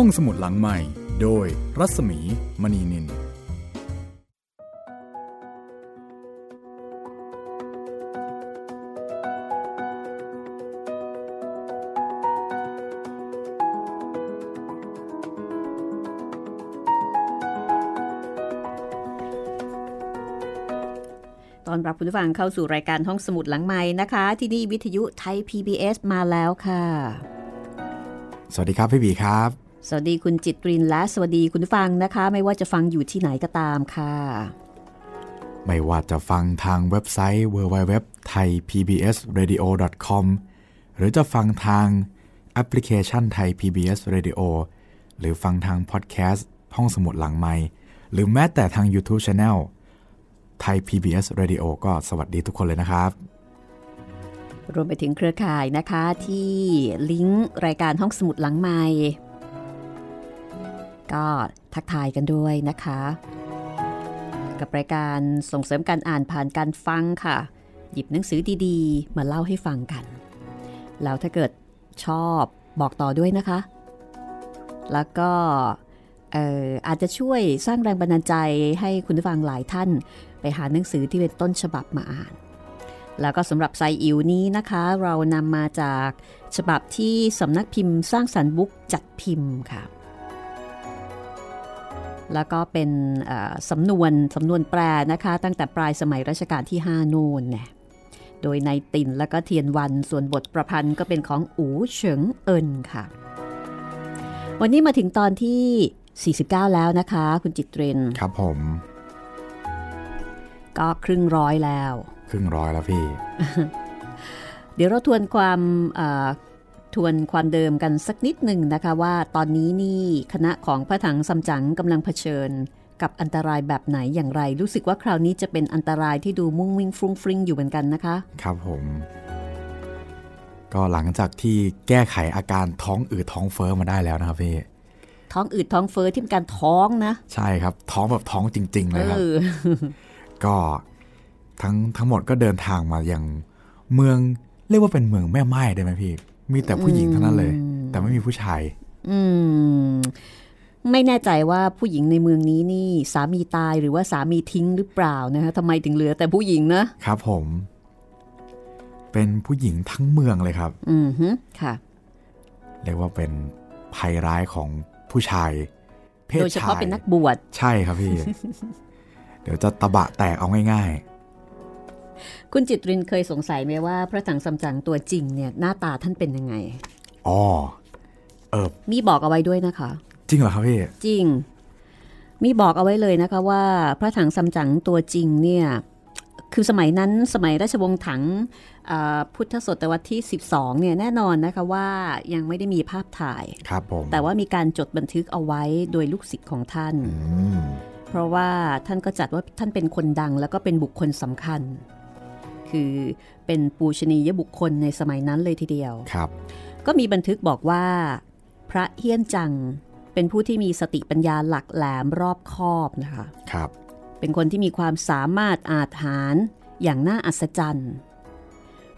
ห้องสมุดหลังใหม่ โดยรัศมีมณีนิน ตอนรับคุณผู้ฟังเข้าสู่รายการห้องสมุดหลังไม้นะคะ ที่นี่วิทยุไทย PBS มาแล้วค่ะ สวัสดีครับพี่บีครับ สวัสดีคุณจิตรินและสวัสดีคุณผู้ฟังนะคะ ไม่ว่าจะฟังอยู่ที่ไหนก็ตามค่ะ ไม่ว่าจะฟังทางเว็บไซต์ www.thaipbsradio.com หรือจะฟังทางแอปพลิเคชันไทย PBS Radio หรือฟังทางพอดแคสต์ห้องสมุดหลังไม้หรือแม้แต่ทาง YouTube Channel ไทย PBS Radio ก็สวัสดีทุกคนเลยนะครับ รวมไปถึงเครือข่ายนะคะที่ลิงก์รายการห้องสมุดหลังไม้ ก็ทักทายกันด้วยนะคะ กับรายการส่งเสริมการอ่านผ่านการฟังค่ะ หยิบหนังสือดีๆ มาเล่าให้ฟังกัน แล้วถ้าเกิดชอบบอกต่อด้วยนะคะ แล้วก็อาจจะช่วยสร้างแรงบันดาลใจให้คุณผู้ฟังหลายท่าน ไปหาหนังสือที่เป็นต้นฉบับมาอ่าน แล้วก็สำหรับไซอิ๋วนี้นะคะ เรานำมาจากฉบับที่สำนักพิมพ์สร้างสรรค์บุ๊กจัดพิมพ์ค่ะ แล้วก็เป็นสำนวนสำนวนแปลนะคะ ตั้งแต่ปลายสมัยรัชกาลที่ 5 นูนเนี่ยโดยในตินและก็เทียนวันส่วนบทประพันธ์ก็เป็นของอูเฉิงเอินค่ะ วันนี้มาถึงตอนที่ 49 แล้วนะคะ คุณจิตเรนครับผม ก็ครึ่งร้อยแล้ว ครึ่งร้อยแล้วพี่ เดี๋ยวเราทวนความ ทวนความเดิมกันสักนิดหนึ่งนะคะว่าตอนนี้นี่คณะของพระถังซัมจั๋งกำลังเผชิญ กับอันตรายแบบไหนอย่างไร รู้สึกว่าคราวนี้จะเป็นอันตรายที่ดูมุ่งวิ่งฟรุ้งฟริ้งอยู่เหมือนกันนะคะ ครับผม ก็หลังจากที่แก้ไขอาการท้องอืดท้องเฟ้อมาได้แล้วนะครับพี่ท้องอืดท้องเฟ้อที่เป็นการท้องนะ ใช่ครับ ท้องแบบท้องจริง ๆ เลยครับก็ทั้งทั้งหมดก็เดินทางมาอย่างเมืองเรียกว่าเป็นเมืองแม่ไม้ได้ไหมพี่ มีแต่ผู้หญิงเท่านั้นเลย แต่ไม่มีผู้ชาย อืม ไม่แน่ใจว่าผู้หญิงในเมืองนี้นี่ สามีตายหรือว่าสามีทิ้งหรือเปล่านะคะทำไมถึงเหลือแต่ผู้หญิงนะ ครับผม เป็นผู้หญิงทั้งเมืองเลยครับ อืมฮึค่ะ เรียกว่าเป็นภัยร้ายของผู้ชาย เพศชายโดยเฉพาะเป็นนักบวช ใช่ครับพี่ เดี๋ยวจะตะบะแตกเอาง่ายๆ คุณจิตรินเคยสงสัยไหมว่า พระถังซัมจั๋งตัวจริงเนี่ยหน้าตาท่านเป็นยังไง อ๋อ เออ มีบอกเอาไว้ด้วยนะคะ จริงเหรอครับพี่ จริง มีบอกเอาไว้เลยนะคะว่า พระถังซัมจั๋งตัวจริงเนี่ย คือสมัยนั้นสมัยราชวงศ์ถังพุทธศตวรรษที่ 12 เนี่ยแน่นอนนะคะว่ายังไม่ได้มีภาพถ่าย ครับผม แต่ว่ามีการจดบันทึกเอาไว้โดยลูกศิษย์ของท่าน เพราะว่าท่านก็จัดว่าท่านเป็นคนดังแล้วก็เป็นบุคคลสำคัญ คือเป็นปูชนียบุคคลในสมัยนั้นเลยทีเดียวครับ ก็มีบันทึกบอกว่า พระเฮี้ยนจังเป็นผู้ที่มีสติปัญญาหลักแหลมรอบคอบนะคะครับ เป็นคนที่มีความสามารถอาจหารอย่างน่าอัศจรรย์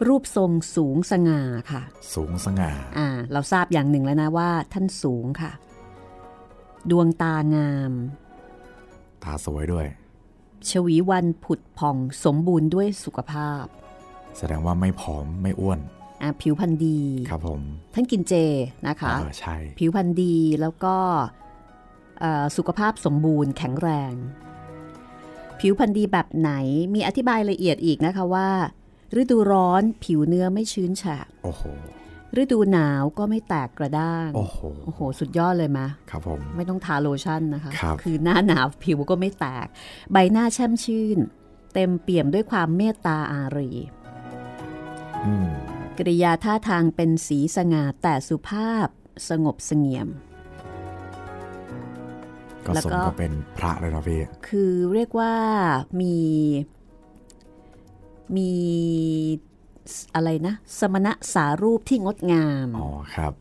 รูปทรงสูงสง่าค่ะ สูงสง่าอ่า เราทราบอย่างหนึ่งแล้วนะว่า ท่านสูงค่ะ ดวงตางาม ตาสวยด้วย ชวีวันผุดผ่องสมบูรณ์ด้วยสุขภาพ แสดงว่าไม่ผอมไม่อ้วนอ่าผิวพรรณดีครับผมท่านกินเจนะคะเออใช่ผิวพรรณดีแล้วก็เอ่อสุขภาพสมบูรณ์แข็งแรง ผิวพรรณดีแบบไหนมีอธิบายละเอียดอีกนะคะว่า ฤดูร้อนผิวเนื้อไม่ชื้นแฉะโอ้โห ฤดูหนาวก็ไม่แตกกระด้าง โอ้โหโอ้โห สุดยอดเลยมะครับผม ไม่ต้องทาโลชั่นนะคะครับอหน้าหนาวผิวก็ไม่แตก ใบหน้าแช่มชื่น เต็มเปี่ยมด้วยความเมตตาอารีอืมกริยาท่าทางเป็นสีสง่าแต่สุภาพสงบเสงี่ยม ก็แล้วสมก็กับเป็นพระเลยนะพี่ คือเรียกว่ามีมี อะไรนะ สมณะสารูปที่งดงามอ๋อครับ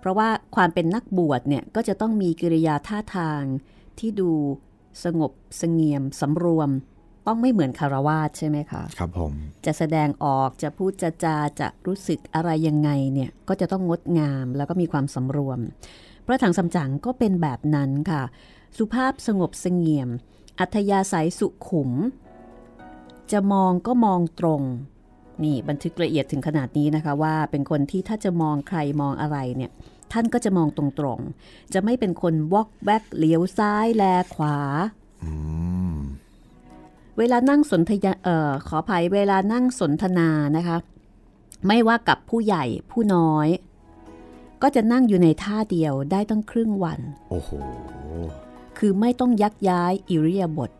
เพราะว่าความเป็นนักบวชเนี่ยก็จะต้องมีกิริยาท่าทางที่ดูสงบเสงี่ยมสำรวม ต้องไม่เหมือนคารวาสใช่ไหมคะครับผม จะแสดงออกจะพูดจะจาจะรู้สึกอะไรยังไงเนี่ยก็จะต้องงดงามแล้วก็มีความสำรวม พระถังซัมจั๋งก็เป็นแบบนั้นค่ะ สุภาพสงบเสงี่ยม อัธยาศัยสุขุม จะมองก็มองตรง นี่บันทึกละเอียดถึงขนาดนี้นะคะว่าเป็นคนที่ถ้าจะมองใครมองอะไรเนี่ยท่านก็จะมองตรงๆ จะไม่เป็นคนวอกแวกเลี้ยวซ้ายแลขวาอืมเวลานั่งสนทยาเอ่อขออภัยเวลานั่งสนทนานะคะ ไม่ว่ากับผู้ใหญ่ผู้น้อย ก็จะนั่งอยู่ในท่าเดียวได้ตั้งครึ่งวัน โอ้โห คือไม่ต้องยักย้ายอิริยาบถ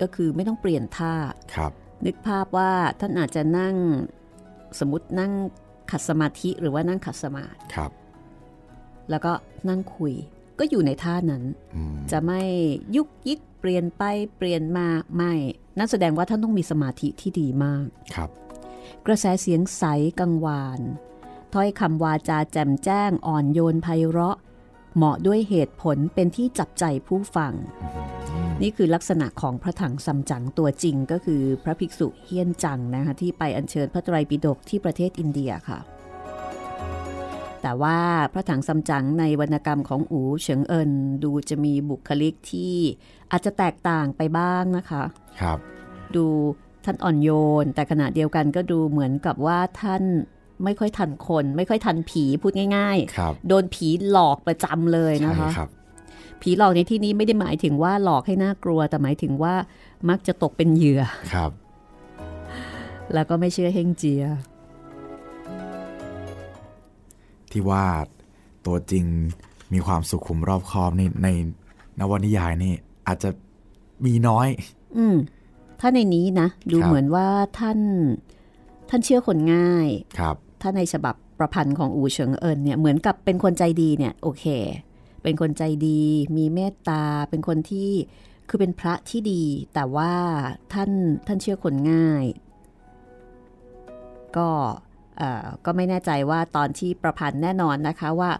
ก็คือไม่ต้องเปลี่ยนท่า ครับ นึกภาพว่าท่านอาจจะนั่งสมมตินั่งขัดสมาธิหรือว่านั่งขัดสมาธิครับ แล้วก็นั่งคุยก็อยู่ในท่านั้นอืมจะไม่ยุกยิกเปลี่ยนไปเปลี่ยนมาไม่นั่นแสดงว่าท่านต้องมีสมาธิที่ดีมากครับ กระแสเสียงใสกังวานถ้อยคำวาจาแจ่มแจ้งอ่อนโยนไพเราะ เหมาะด้วยเหตุผลเป็นที่จับใจผู้ฟัง นี่คือลักษณะของพระถังซัมจั๋งตัวจริงก็คือพระภิกษุเฮียนจังนะคะที่ไปอัญเชิญพระไตรปิฎกที่ประเทศอินเดียค่ะ แต่ว่าพระถังซัมจั๋งในวรรณกรรมของอูเฉิงเอินดูจะมีบุคลิกที่อาจจะแตกต่างไปบ้างนะคะ ครับ ดูท่านอ่อนโยน แต่ขณะเดียวกันก็ดูเหมือนกับว่าท่าน ไม่ค่อยทันคน ไม่ค่อยทันผีพูดง่ายครับๆโดนผีหลอกประจำเลยนะใช่คะครับผีหลอกในที่นี้ไม่ได้หมายถึงว่าหลอกให้น่ากลัว แต่หมายถึงว่ามักจะตกเป็นเหยื่อครับ แล้วก็ไม่เชื่อเฮงเจีย ที่ว่าตัวจริงมีความสุขุมรอบคอบนี่ในนวนิยายนี่ อาจจะมีน้อย อืมถ้าในนี้นะ ดูครับเหมือนว่าท่านท่านเชื่อคนง่ายครับ ถ้าในฉบับประพันธ์ของอูเฉิงเอินเนี่ยเหมือนกับเป็นคนใจดีเนี่ยโอเค เป็นคนใจดี มีเมตตา เป็นคนที่คือเป็นพระที่ดี แต่ว่าท่านท่านเชื่อคนง่าย ก็เออก็ไม่แน่ใจว่าตอนที่ประพันธ์แน่นอนนะคะว่า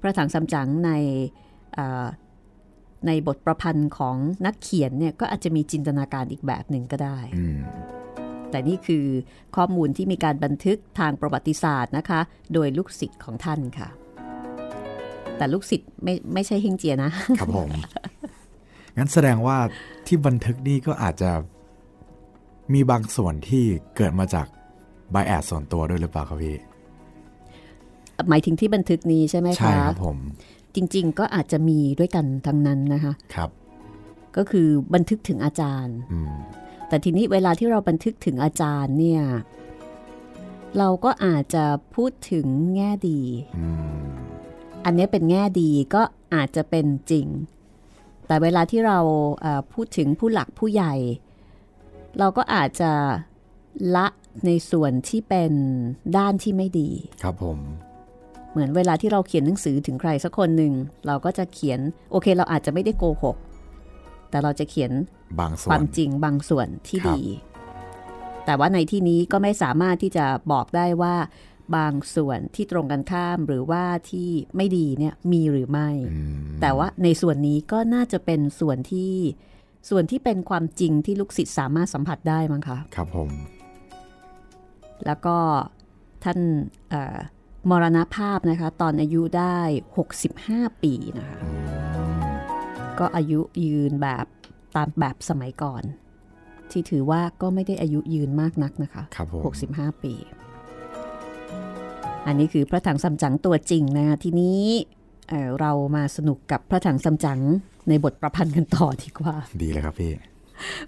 พระถังซัมจั๋งในในบทประพันธ์ของนักเขียนเนี่ยก็อาจจะมีจินตนาการอีกแบบหนึ่งก็ได้ แต่นี่คือข้อมูลที่มีการบันทึกทางประวัติศาสตร์นะคะ โดยลูกศิษย์ของท่านค่ะ แต่ลูกศิษย์ไม่ไม่ใช่เฮงเจียนะ ครับผม งั้นแสดงว่าที่บันทึกนี่ก็อาจจะมีบางส่วนที่เกิดมาจากไบแอดส่วนตัวด้วยหรือเปล่าครับพี่ หมายถึงที่บันทึกนี้ใช่ไหมใช่คะครับผม จริง ๆ ก็อาจจะมีด้วยกันทั้งนั้นนะคะ ครับ ก็คือบันทึกถึงอาจารย์อืม แต่ทีนี้เวลาที่เราบันทึกถึงอาจารย์เนี่ยเราก็อาจจะพูดถึงแง่ดีอืมอันนี้เป็นแง่ดีก็อาจจะเป็นจริง แต่เวลาที่เราเอ่อพูดถึงผู้หลักผู้ใหญ่ เราก็อาจจะละในส่วนที่เป็นด้านที่ไม่ดี ครับผม เหมือนเวลาที่เราเขียนหนังสือถึงใครสักคนหนึ่ง เราก็จะเขียนโอเค เราอาจจะไม่ได้โกหก แต่เราจะเขียน บางส่คววานมจริงบางส่วนที่ครับดี แต่ว่าในที่นี้ก็ไม่สามารถที่จะบอกได้ว่า บางส่วนที่ตรงกันข้ามหรือว่าที่ไม่ดีเนี่ยมีหรือไม่อืมแต่ว่าในส่วนนี้ก็น่าจะเป็นส่วนที่ส่วนที่เป็นความจริงที่ลูกศิษย์สามารถสัมผัสได้มั้งคะ ครับผม แล้วก็ท่านเอ่อมรณภาพนะคะ ตอนอายุได้ 65 ปีนะคะ ก็อายุยืนแบบ ตามแบบสมัยก่อน ที่ถือว่าก็ไม่ได้อายุยืนมากนักนะคะครับผม65 ปี อันนี้คือพระถังซัมจั๋งตัวจริงนะคะทีนี้เอ่อเรามาสนุกกับพระถังซัมจั๋งในบทประพันธ์กันต่อดีกว่า ดีเลยครับพี่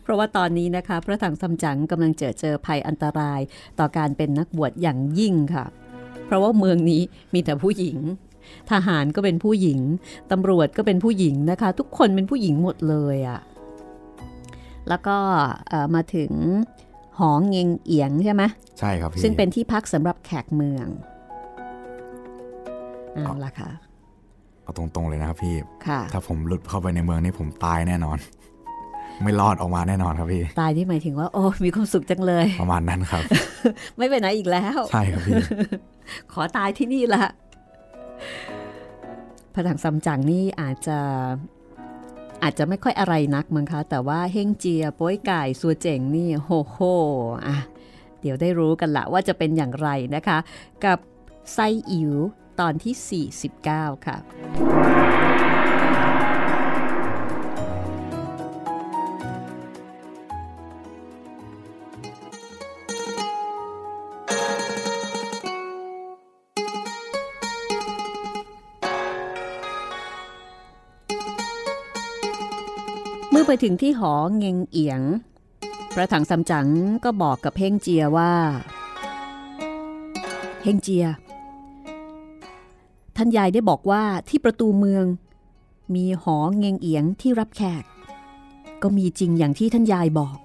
เพราะว่าตอนนี้นะคะ พระถังซัมจั๋งกำลังเจอเจอภัยอันตรายต่อการเป็นนักบวชอย่างยิ่งค่ะ เพราะว่าเมืองนี้มีแต่ผู้หญิง ทหารก็เป็นผู้หญิง ตำรวจก็เป็นผู้หญิงนะคะ ทุกคนเป็นผู้หญิงหมดเลยอะ่ะ แล้วก็เอ่อมาถึงหอเงงเอียงใช่ไหมใช่ครับพี่ซึ่งเป็นที่พักสำหรับแขกเมืองเอาละค่ะเอาตรงๆเลยนะครับพี่ค่ะถ้าผมหลุดเข้าไปในเมืองนี่ผมตายแน่นอน ไม่รอดออกมาแน่นอนครับพี่ ตายที่หมายถึงว่า โอ้มีความสุขจังเลย ประมาณนั้นครับ ไม่ไปไหนอีกแล้ว ใช่ครับพี่ ขอตายที่นี่ละผนังซัมจั๋งนี่อาจจะ อาจจะไม่ค่อยอะไรนักมั้งคะ แต่ว่าเฮงเจียป้ยไก่สัวเจ๋งนี่โหโหอะเดี๋ยวได้รู้กันละว่าจะเป็นอย่างไรนะคะ กับไซอิ๋วตอนที่ 49 ค่ะ เมื่อไปถึงที่หอเงงเอียง พระถังซัมจั๋งก็บอกกับเฮงเจียว่าเฮงเจีย ท่านยายได้บอกว่าที่ประตูเมือง มีหอเงงเอียงที่รับแขก ก็มีจริงอย่างที่ท่านยายบอก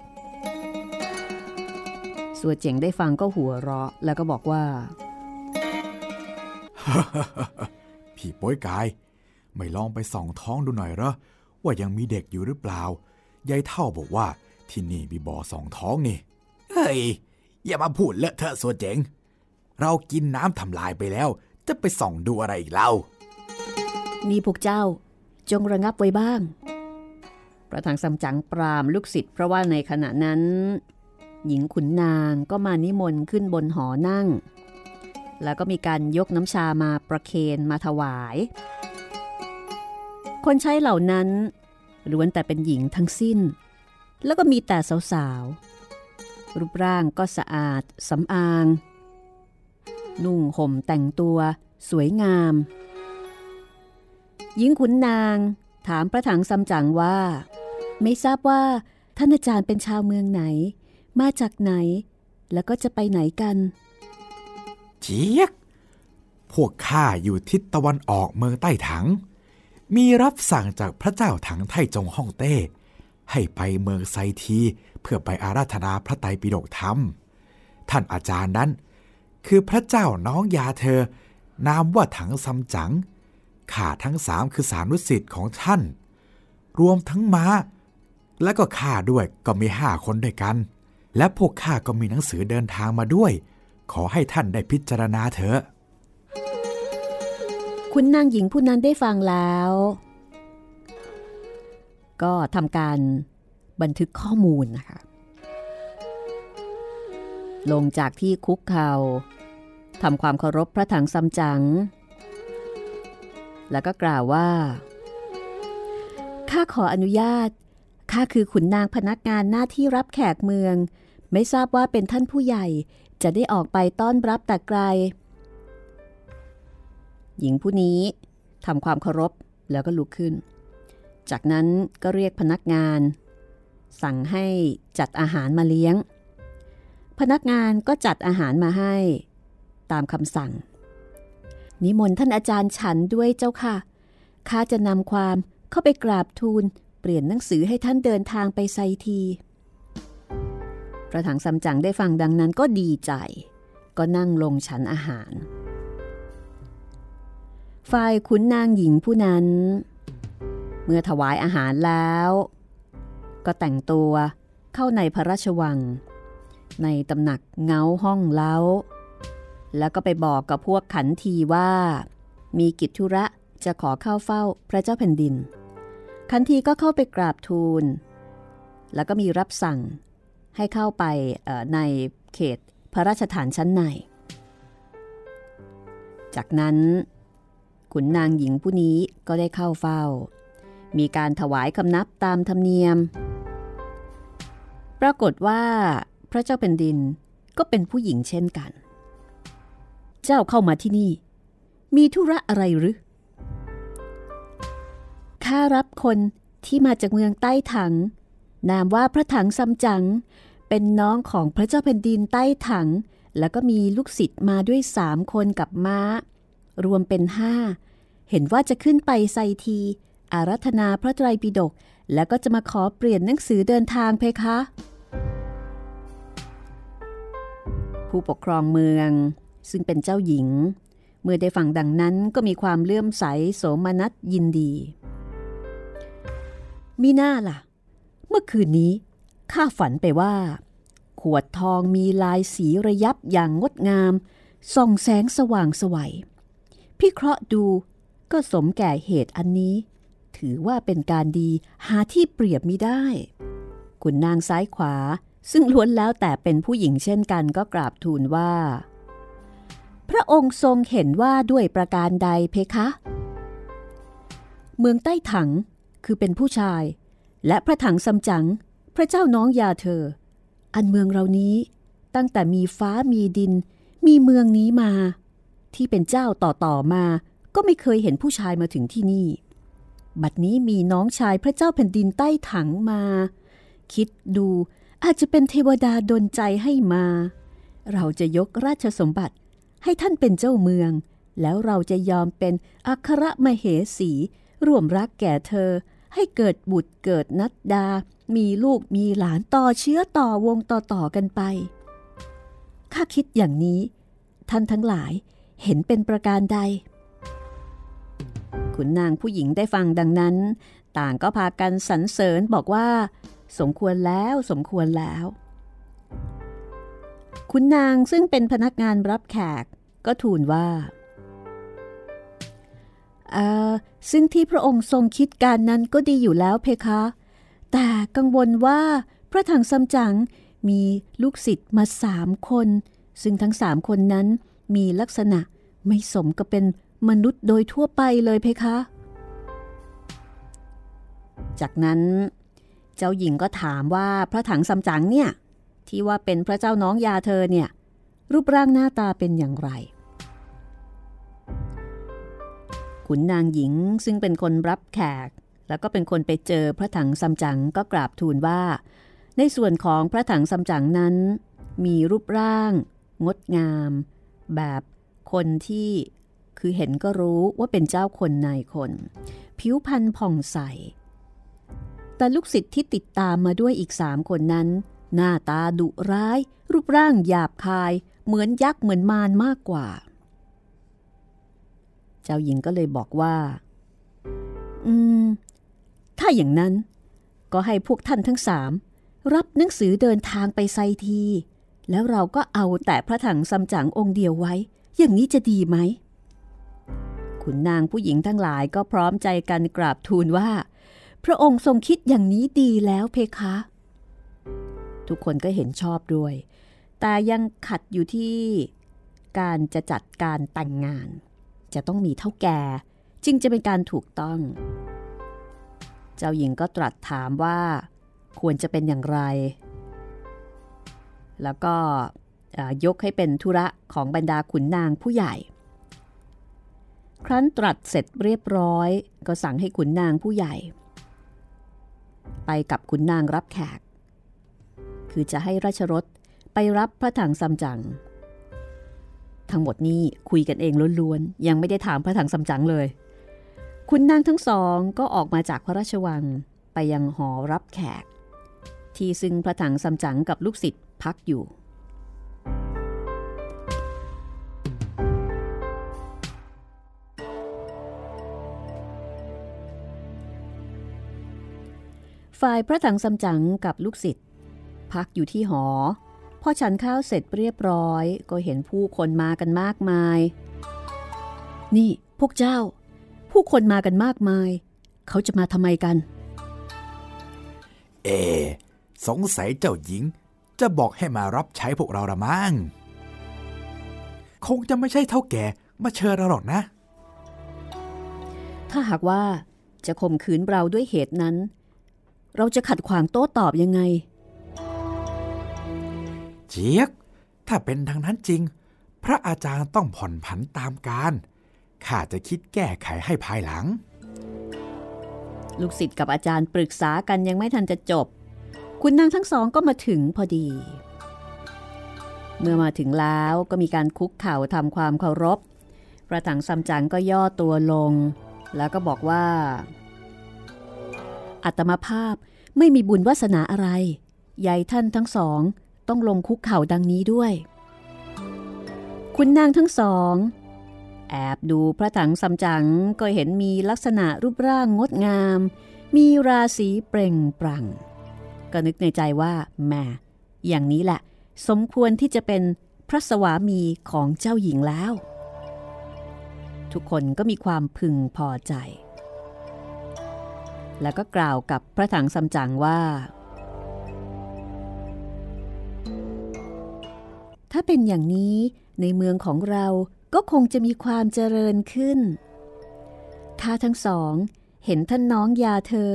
สัวเจ๋งได้ฟังก็หัวเราะ แล้วก็บอกว่า พี่ป้ยกาย ไม่ลองไปส่องท้องดูหน่อยเหรอ ว่ายังมีเด็กอยู่หรือเปล่า ยายเท่าบอกว่าที่นี่มีบ่อสองท้องนี่ เฮ้ย อย่ามาพูดเลอะเทอะสัวเจ๋ง เรากินน้ำทำลายไปแล้ว จะไปส่องดูอะไรอีกเล่า นี่พวกเจ้า จงระงับไว้บ้าง ประธานซัมจั๋งปรามลูกศิษย์เพราะว่าในขณะนั้น หญิงขุนนางก็มานิมนต์ขึ้นบนหอนั่ง แล้วก็มีการยกน้ำชามาประเคนมาถวาย คนใช้เหล่านั้น ล้วนแต่เป็นหญิงทั้งสิ้น แล้วก็มีแต่สาวๆ รูปร่างก็สะอาดสำอาง นุ่งห่มแต่งตัวสวยงาม หญิงขุนนางถามพระถังซัมจั๋งว่า ไม่ทราบว่าท่านอาจารย์เป็นชาวเมืองไหน มาจากไหน แล้วก็จะไปไหนกันเจี๊ยกพวกข้าอยู่ทิศตะวันออกเมืองใต้ถัง มีรับสั่งจากพระเจ้าถังไทจงฮ่องเต้ ให้ไปเมืองไซทีเพื่อไปอาราธนาพระไตรปิฎกธรรม ท่านอาจารย์นั้น คือพระเจ้าน้องยาเธอ นามว่าถังซัมจั๋งข้าทั้งสามคือสานุสิทธิ์ของท่าน รวมทั้งม้า และก็ข้าด้วยก็มีห้าคนด้วยกัน และพวกข้าก็มีหนังสือเดินทางมาด้วย ขอให้ท่านได้พิจารณาเถอะ คุณนางหญิงผู้นั้นได้ฟังแล้ว ก็ทำการบันทึกข้อมูลนะคะ ลงจากที่คุกเขา่าทำความเคารพพระถังซัมจั๋งแล้วก็กล่าวว่า ข้าขออนุญาต ข้าคือขุนนางพนักงานหน้าที่รับแขกเมือง ไม่ทราบว่าเป็นท่านผู้ใหญ่จะได้ออกไปต้อนรับแต่ไกล หญิงผู้นี้ทำความเคารพแล้วก็ลุกขึ้น จากนั้นก็เรียกพนักงาน สั่งให้จัดอาหารมาเลี้ยง พนักงานก็จัดอาหารมาให้ตามคำสั่ง นิมนต์ท่านอาจารย์ฉันด้วยเจ้าค่ะ ข้าจะนำความเข้าไปกราบทูลเปลี่ยนหนังสือให้ท่านเดินทางไปไซที พระถังซัมจั๋งได้ฟังดังนั้นก็ดีใจ ก็นั่งลงฉันอาหาร ฝ่ายขุนนางหญิงผู้นั้น เมื่อถวายอาหารแล้ว ก็แต่งตัวเข้าในพระราชวัง ในตำหนักเงาห้องเล้า แล้วก็ไปบอกกับพวกขันทีว่า มีกิจธุระจะขอเข้าเฝ้าพระเจ้าแผ่นดิน ขันทีก็เข้าไปกราบทูล แล้วก็มีรับสั่งให้เข้าไปในเขตพระราชฐานชั้นใน จากนั้น ขุนนางหญิงผู้นี้ก็ได้เข้าเฝ้า มีการถวายคำนับตามธรรมเนียม ปรากฏว่า พระเจ้าเป็นดินก็เป็นผู้หญิงเช่นกัน เจ้าเข้ามาที่นี่ มีธุระอะไรหรือข้ารับคนที่มาจากเมืองใต้ถัง นามว่าพระถังซัมจั๋งเป็นน้องของพระเจ้าแผ่นดินใต้ถัง แล้วก็มีลูกศิษย์มาด้วยสามคนกับม้า รวมเป็นห้าเห็นว่าจะขึ้นไปไซที อารัธนาพระไตรปิฎกแล้วก็จะมาขอเปลี่ยนหนังสือเดินทางเพคะ ผู้ปกครองเมือง ซึ่งเป็นเจ้าหญิง เมื่อได้ฟังดังนั้นก็มีความเลื่อมใสโสมนัสยินดี มีหน้าล่ะ เมื่อคืนนี้ข้าฝันไปว่า ขวดทองมีลายสีระยับอย่างงดงาม ส่องแสงสว่างสวัย พิเคราะห์ดูก็สมแก่เหตุอันนี้ ถือว่าเป็นการดีหาที่เปรียบมิได้คุณนางซ้ายขวาซึ่งล้วนแล้วแต่เป็นผู้หญิงเช่นกันก็กราบทูลว่า พระองค์ทรงเห็นว่าด้วยประการใดเพคะ เมืองใต้ถังคือเป็นผู้ชาย และพระถังซัมจั๋งพระเจ้าน้องยาเธอ อันเมืองเรานี้ตั้งแต่มีฟ้ามีดินมีเมืองนี้มา ที่เป็นเจ้าต่อต่อมา ก็ไม่เคยเห็นผู้ชายมาถึงที่นี่ บัดนี้มีน้องชายพระเจ้าแผ่นดินใต้ถังมา คิดดูอาจจะเป็นเทวดาดนใจให้มา เราจะยกราชสมบัติให้ท่านเป็นเจ้าเมือง แล้วเราจะยอมเป็นอัครมเหสี ร่วมรักแก่เธอ ให้เกิดบุตรเกิดนัดดา มีลูกมีหลานต่อเชื้อต่อวงต่อต่อกันไป ข้าคิดอย่างนี้ ท่านทั้งหลาย เห็นเป็นประการใด ขุนนางผู้หญิงได้ฟังดังนั้น ต่างก็พากันสรรเสริญบอกว่า สมควรแล้วสมควรแล้ว ขุนนางซึ่งเป็นพนักงานรับแขกก็ทูลว่าซึ่งที่พระองค์ทรงคิดการนั้นก็ดีอยู่แล้วเพคะ แต่กังวลว่าพระถังซัมจั๋งมีลูกศิษย์มาสามคน ซึ่งทั้งสามคนนั้น มีลักษณะไม่สมกับเป็นมนุษย์โดยทั่วไปเลยเพคะ จากนั้น เจ้าหญิงก็ถามว่าพระถังซัมจั๋งเนี่ย ที่ว่าเป็นพระเจ้าน้องยาเธอเนี่ย รูปร่างหน้าตาเป็นอย่างไร ขุนนางหญิงซึ่งเป็นคนรับแขก แล้วก็เป็นคนไปเจอพระถังซัมจั๋งก็กราบทูลว่า ในส่วนของพระถังซัมจั๋งนั้น มีรูปร่าง งดงาม แบบคนที่คือเห็นก็รู้ว่าเป็นเจ้าคนนายคน ผิวพรรณผ่องใส แต่ลูกศิษย์ที่ติดตามมาด้วยอีกสามคนนั้น หน้าตาดุร้าย รูปร่างหยาบคาย เหมือนยักษ์เหมือนมารมากกว่า เจ้าหญิงก็เลยบอกว่า อืม ถ้าอย่างนั้น ก็ให้พวกท่านทั้งสามรับหนังสือเดินทางไปไซที แล้วเราก็เอาแต่พระถังซัมจั๋งองค์เดียวไว้ อย่างนี้จะดีไหม ขุนนางผู้หญิงทั้งหลายก็พร้อมใจกันกราบทูลว่า พระองค์ทรงคิดอย่างนี้ดีแล้วเพคะ ทุกคนก็เห็นชอบด้วย แต่ยังขัดอยู่ที่การจะจัดการแต่งงาน จะต้องมีเท่าแก่จึงจะเป็นการถูกต้อง เจ้าหญิงก็ตรัสถามว่า ควรจะเป็นอย่างไร แล้วก็ยกให้เป็นธุระของบรรดาขุนนางผู้ใหญ่ ครั้นตรัสเสร็จเรียบร้อย ก็สั่งให้ขุนนางผู้ใหญ่ ไปกับขุนนางรับแขก คือจะให้ราชรถไปรับพระถังซัมจั๋งทั้งหมดนี้คุยกันเองล้วนๆ ยังไม่ได้ถามพระถังซัมจั๋งเลยคุณนางทั้งสองก็ออกมาจากพระราชวังไปยังหอรับแขก ที่ซึ่งพระถังซัมจั๋งกับลูกศิษย์ พักอยู่ ฝ่ายพระถังซัมจั๋งกับลูกศิษย์พักอยู่ที่หอ พอฉันข้าวเสร็จเรียบร้อย ก็เห็นผู้คนมากันมากมาย นี่พวกเจ้า ผู้คนมากันมากมาย เขาจะมาทำไมกัน เอ สงสัยเจ้าหญิง จะบอกให้มารับใช้พวกเราละมั้งคงจะไม่ใช่เท่าแก่มาเชิญเราหรอกนะ ถ้าหากว่าจะข่มขืนเราด้วยเหตุนั้น เราจะขัดขวางโต้ตอบยังไง เจียก ถ้าเป็นทางนั้นจริง พระอาจารย์ต้องผ่อนผันตามการข้าจะคิดแก้ไขให้ภายหลัง ลูกศิษย์กับอาจารย์ปรึกษากันยังไม่ทันจะจบ คุณนางทั้งสองก็มาถึงพอดี เมื่อมาถึงแล้วก็มีการคุกเข่าทำความเคารพพระถังซัมจั๋งก็ย่อตัวลง แล้วก็บอกว่า อัตมาภาพไม่มีบุญวาสนาอะไรยายท่านทั้งสองต้องลงคุกเข่าดังนี้ด้วย คุณนางทั้งสอง แอบดูพระถังซัมจั๋งก็เห็นมีลักษณะรูปร่างงดงาม มีราศีเปล่งปลั่ง ก็นึกในใจว่าแม่อย่างนี้แหละ สมควรที่จะเป็นพระสวามีของเจ้าหญิงแล้ว ทุกคนก็มีความพึงพอใจ แล้วก็กล่าวกับพระถังซัมจั๋งว่า ถ้าเป็นอย่างนี้ในเมืองของเราก็คงจะมีความเจริญขึ้น ถ้าทั้งสอง เห็นท่านน้องยาเธอ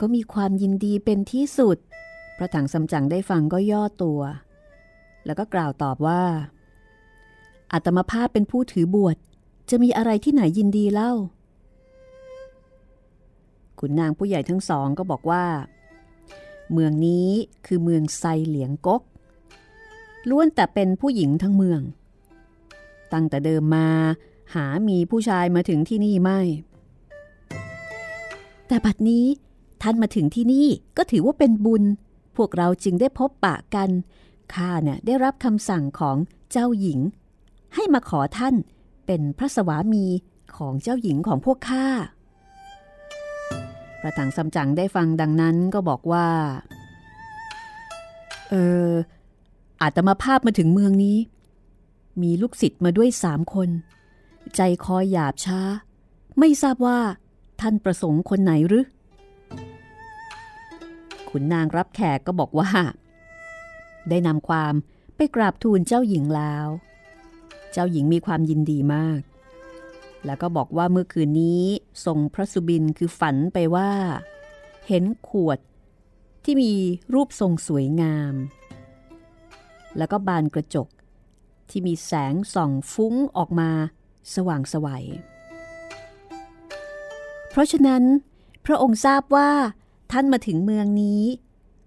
ก็มีความยินดีเป็นที่สุด พระถังสำจังได้ฟังก็ย่อตัว แล้วก็กล่าวตอบว่าอาตมาภาพเป็นผู้ถือบวชจะมีอะไรที่ไหนยินดีเล่า ขุนนางผู้ใหญ่ทั้งสองก็บอกว่า เมืองนี้คือเมืองไซเหลียงกก ล้วนแต่เป็นผู้หญิงทั้งเมือง ตั้งแต่เดิมมาหามีผู้ชายมาถึงที่นี่ไม่ แต่บัดนี้ท่านมาถึงที่นี่ก็ถือว่าเป็นบุญ พวกเราจึงได้พบปะกันข้าเนี่ยได้รับคำสั่งของเจ้าหญิง ให้มาขอท่านเป็นพระสวามีของเจ้าหญิงของพวกข้าพระถังซัมจั๋งได้ฟังดังนั้นก็บอกว่า เอออาตมาภาพมาถึงเมืองนี้ มีลูกศิษย์มาด้วยสามคน ใจคอยหยาบช้า ไม่ทราบว่าท่านประสงค์คนไหนหรือ ขุนนางรับแขกก็บอกว่า ได้นำความไปกราบทูลเจ้าหญิงแล้ว เจ้าหญิงมีความยินดีมาก แล้วก็บอกว่าเมื่อคืนนี้ทรงพระสุบินคือฝันไปว่า เห็นขวดที่มีรูปทรงสวยงาม แล้วก็บานกระจกที่มีแสงส่องฟุ้งออกมาสว่างสวัย เพราะฉะนั้น พระองค์ทราบว่า ท่านมาถึงเมืองนี้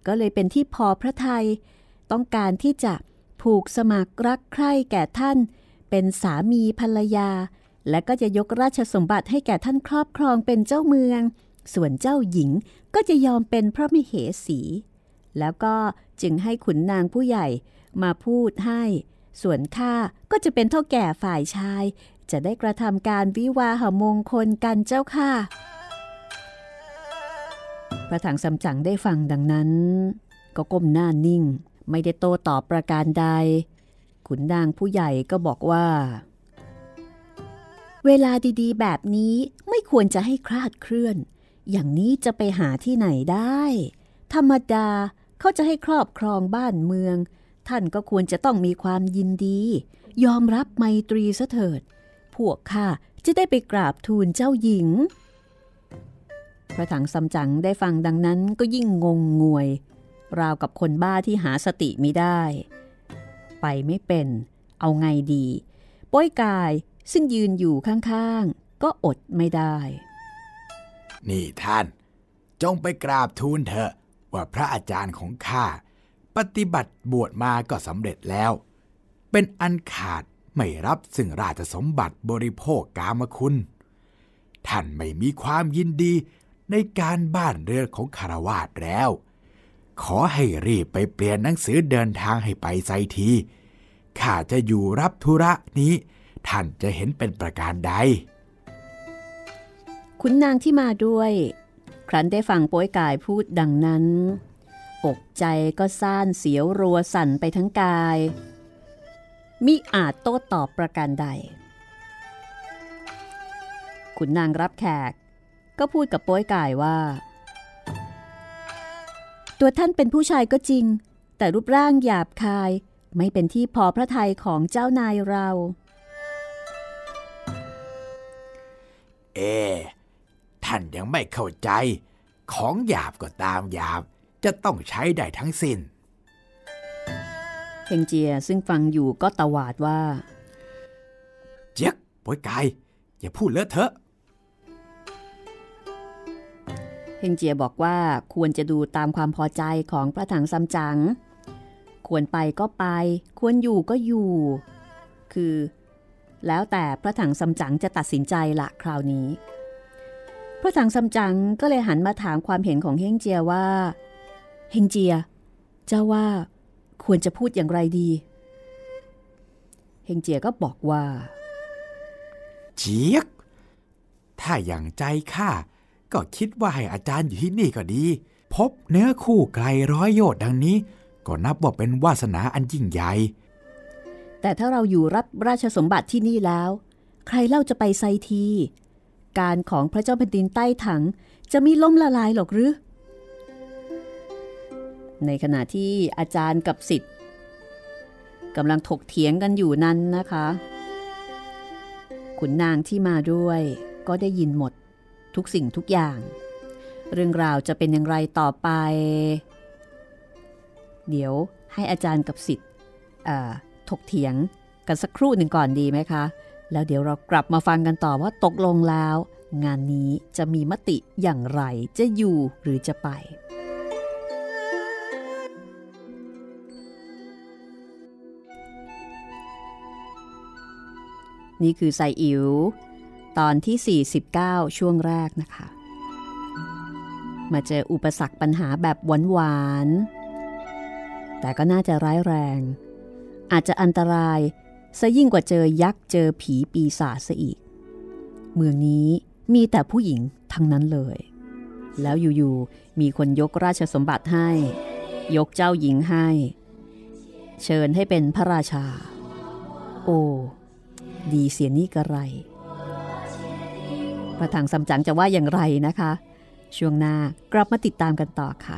ก็เลยเป็นที่พอพระทัยต้องการที่จะผูกสมัครรักใคร่แก่ท่าน เป็นสามีภรรยา และก็จะยกราชสมบัติให้แก่ท่านครอบครองเป็นเจ้าเมือง ส่วนเจ้าหญิงก็จะยอมเป็นพระมเหสี แล้วก็จึงให้ขุนนางผู้ใหญ่มาพูดให้ ส่วนข้าก็จะเป็นเท่าแก่ฝ่ายชาย จะได้กระทำการวิวาหมงคลกันเจ้าค่ะ พระถังสำจั๋งได้ฟังดังนั้น ก็ก้มหน้านิ่ง ไม่ได้โต้ตอบประการใด ขุนนางผู้ใหญ่ก็บอกว่า เวลาดีๆ แบบนี้ไม่ควรจะให้คลาดเคลื่อน อย่างนี้จะไปหาที่ไหนได้ ธรรมดาเขาจะให้ครอบครองบ้านเมือง ท่านก็ควรจะต้องมีความยินดี ยอมรับไมตรีซะเถิด พวกข้าจะได้ไปกราบทูลเจ้าหญิง พระถังซัมจั๋งได้ฟังดังนั้นก็ยิ่งงงงวย ราวกับคนบ้าที่หาสติไม่ได้ ไปไม่เป็น เอาไงดีป้อยกายซึ่งยืนอยู่ข้างๆ ก็อดไม่ได้ นี่ท่าน จงไปกราบทูลเถอะว่าพระอาจารย์ของข้าปฏิบัติบวชมาก็สำเร็จแล้ว เป็นอันขาดไม่รับซึ่งราชสมบัติบริโภคกามคุณ ท่านไม่มีความยินดี ในการบ้านเรือนของคารวาสแล้ว ขอให้รีบไปเปลี่ยนหนังสือเดินทางให้ไปไซทีข้าจะอยู่รับธุระนี้ ท่านจะเห็นเป็นประการใด คุณนางที่มาด้วย ครั้นได้ฟังโป้ยกายพูดดังนั้น อกใจก็ซ่านเสียวรัวสั่นไปทั้งกายมิอาจโต้ตอบประการใด คุณนางรับแขก ก็พูดกับโป้ยกายว่า ตัวท่านเป็นผู้ชายก็จริง แต่รูปร่างหยาบคาย ไม่เป็นที่พอพระทัยของเจ้านายเรา เอ ท่านยังไม่เข้าใจ ของหยาบก็ตามหยาบจะต้องใช้ได้ทั้งสิน้นเฮงเจียซึ่งฟังอยู่ก็ตวาดว่า เจ๊ยกปอยกาย อย่าพูดเลอะเทอะ เฮงเจียบอกว่าควรจะดูตามความพอใจของพระถังซัมจั๋งควรไปก็ไป ควรอยู่ก็อยู่ คือ แล้วแต่พระถังซัมจั๋งจะตัดสินใจละคราวนี้ พระถังซัมจั๋งก็เลยหันมาถามความเห็นของเฮงเจียว่าเฮงเจีย เจ้าว่าควรจะพูดอย่างไรดีเฮงเจียก็บอกว่า เจี๊ยกถ้าอย่างใจข้า ก็คิดว่าให้อาจารย์อยู่ที่นี่ก็ดี พบเนื้อคู่ไกลร้อยโยชน์ดังนี้ ก็นับว่าเป็นวาสนาอันยิ่งใหญ่ แต่ถ้าเราอยู่รับราชสมบัติที่นี่แล้ว ใครเล่าจะไปไซที การของพระเจ้าแผ่นดินใต้ถังจะมีล่มละลายหรอกหรือ ในขณะที่อาจารย์กับสิทธิ์กำลังถกเถียงกันอยู่นั้นนะคะ ขุนนางที่มาด้วยก็ได้ยินหมด ทุกสิ่งทุกอย่าง เรื่องราวจะเป็นอย่างไรต่อไป เดี๋ยวให้อาจารย์กับสิทธิ์ถกเถียงกันสักครู่หนึ่งก่อนดีไหมคะ แล้วเดี๋ยวเรากลับมาฟังกันต่อว่าตกลงแล้ว งานนี้จะมีมติอย่างไรจะอยู่หรือจะไปนี่คือใส่อิ๋ว ตอนที่ 49 ช่วงแรกนะคะ มาเจออุปสรรคปัญหาแบบหวานๆ แต่ก็น่าจะร้ายแรง อาจจะอันตรายซะยิ่งกว่าเจอยักษ์เจอผีปีศาจซะอีก เมืองนี้มีแต่ผู้หญิงทั้งนั้นเลย แล้วอยู่ๆ มีคนยกราชสมบัติให้ ยกเจ้าหญิงให้ เชิญให้เป็นพระราชา โอ้ ดีเสียนี่กระไร พระถังสำจังจะว่าอย่างไรนะคะ ช่วงหน้ากลับมาติดตามกันต่อค่ะ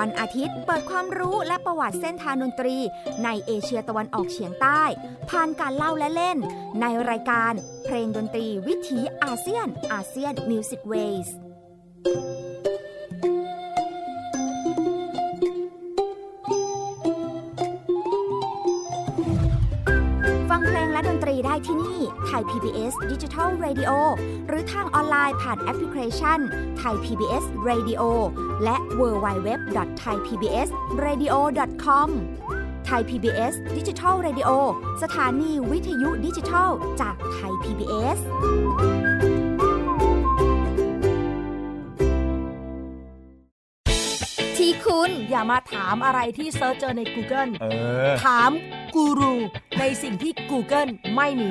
วันอาทิตย์เปิดความรู้และประวัติเส้นทางดนตรี ในเอเชียตะวันออกเฉียงใต้ ผ่านการเล่าและเล่น ในรายการเพลงดนตรีวิถีอาเซียน ASEAN Music Ways ได้ที่นี่ Thai PBS Digital Radio หรือทางออนไลน์ผ่านแอปพลิเคชัน ไทย PBS Radio และ w w w t h a i PBS Radio com ไทย PBS ดิจิทัล Radio สถานีวิทยุดิจิทัลจากไทย PBS ที่คุณอย่ามาถามอะไรที่เซิร์ชเจอใน Google เออถามกูรูในสิ่งที่ Google ไม่มี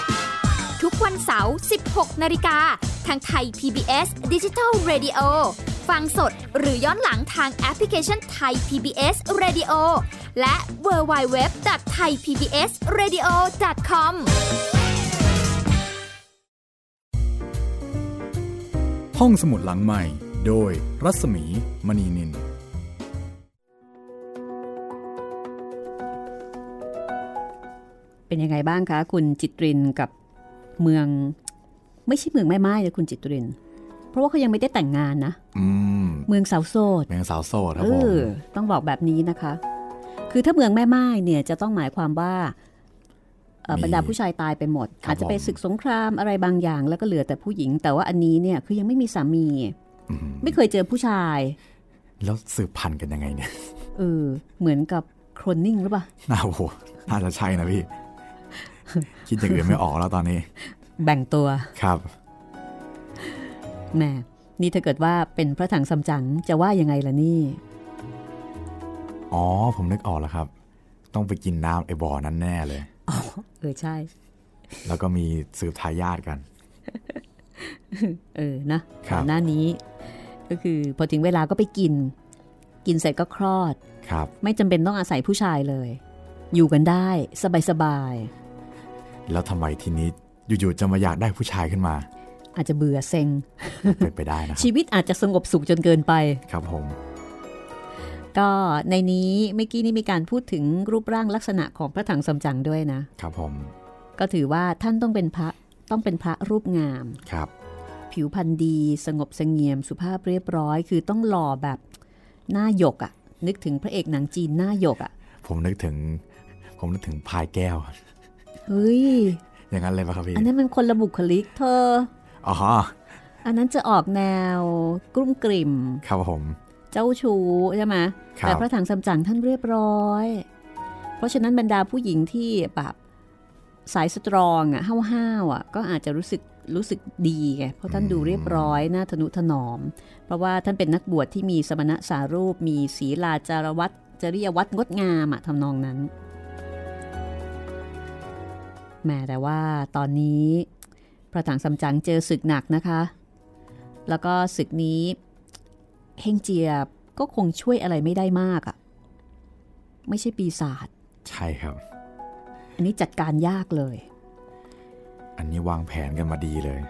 ทุกวันเสาร์ 16 นาฬิกา ทางไทย PBS Digital Radio ฟังสดหรือย้อนหลังทางแอปพลิเคชันไทย PBS Radio และ w w w t h a i PBS Radio com ห้องสมุดหลังใหม่ โดยรัศมีมณีนินเป็นยังไงบ้างคะ คุณจิตรินกับ เมือง ไม่ใช่เมืองแม่ไม้เลยคุณจิตริน เพราะว่าเขายังไม่ได้แต่งงานนะอืมเมืองสาวโสดเป็นสาวโสดครับเอผมอต้องบอกแบบนี้นะคะ คือถ้าเมืองแม่ไม้เนี่ยจะต้องหมายความว่าเอ่อบรรดาผู้ชายตายไปหมด อาจจะไปศึกสงครามอะไรบางอย่าง แล้วก็เหลือแต่ผู้หญิง แต่ว่าอันนี้เนี่ยคือยังไม่มีสามีอืมไม่เคยเจอผู้ชาย แล้วสืบพันธุ์กันยังไงเนี่ยเออเหมือนกับโครนนิ่งหรือเปล่าน่าโอ้โหน่าจะใช่นะพี่ คิดอย่างอื่นไม่ออกแล้วตอนนี้ แบ่งตัวครับแหมนี่ถ้าเกิดว่าเป็นพระถังซัมจั๋งจะว่ายังไงล่ะนี่ อ๋อ ผมนึกออกแล้วครับ ต้องไปกินน้ำไอ้บ่อนั้นแน่เลยเออใช่ แล้วก็มีสืบทายาทกัน เออนะครับก่อนหน้านี้ ก็คือพอถึงเวลาก็ไปกิน กินเสร็จก็คลอด ครับ ไม่จำเป็นต้องอาศัยผู้ชายเลย อยู่กันได้สบาย แล้วทำไมทีนี้อยู่ๆจะมาอยากได้ผู้ชายขึ้นมาๆอาจจะเบื่อเซ็งเป็นไปได้นะครับชีวิตอาจจะสงบสุขจนเกินไปครับผมก็ในนี้เมื่อกี้นี้มีการพูดถึงรูปร่างลักษณะของพระถังซัมจั๋งด้วยนะครับผม ก็ถือว่าท่านต้องเป็นพระต้องเป็นพระรูปงามครับ ผิวพรรณดีสงบเสงี่ยมสุภาพเรียบร้อย คือต้องหล่อแบบหน้าหยกอะนึกถึงพระเอกหนังจีนหน้าหยกอะผมนึกถึง ผมนึกถึงพายแก้ว เฮ้ย อย่างนั้นเลยป่ะครับพี่ อันนั้นมันคนละบุคลิกเธอ อ๋อ อันนั้นจะออกแนวกลุ้มกลิ่ม ครับผม เจ้าชู้ใช่ไหมครับแต่พระถังซัมจั๋งท่านเรียบร้อย เพราะฉะนั้นบรรดาผู้หญิงที่แบบสายสตรองอะห้าวๆอะก็อาจจะรู้สึกรู้สึกดีไงเพราะท่านดูเรียบร้อยน่าทนุถนอม เพราะว่าท่านเป็นนักบวชที่มีสมณะสารูป มีศีลาจารวัตจริยวัตรงดงามอะทำนองนั้น แหม้แต่ว่าตอนนี้พระถังซัมจั๋งเจอศึกหนักนะคะ แล้วก็ศึกนี้เฮงเจียก็คงช่วยอะไรไม่ได้มากอะไม่ใช่ปีศาจใช่ครับ อันนี้จัดการยากเลย อันนี้วางแผนกันมาดีเลย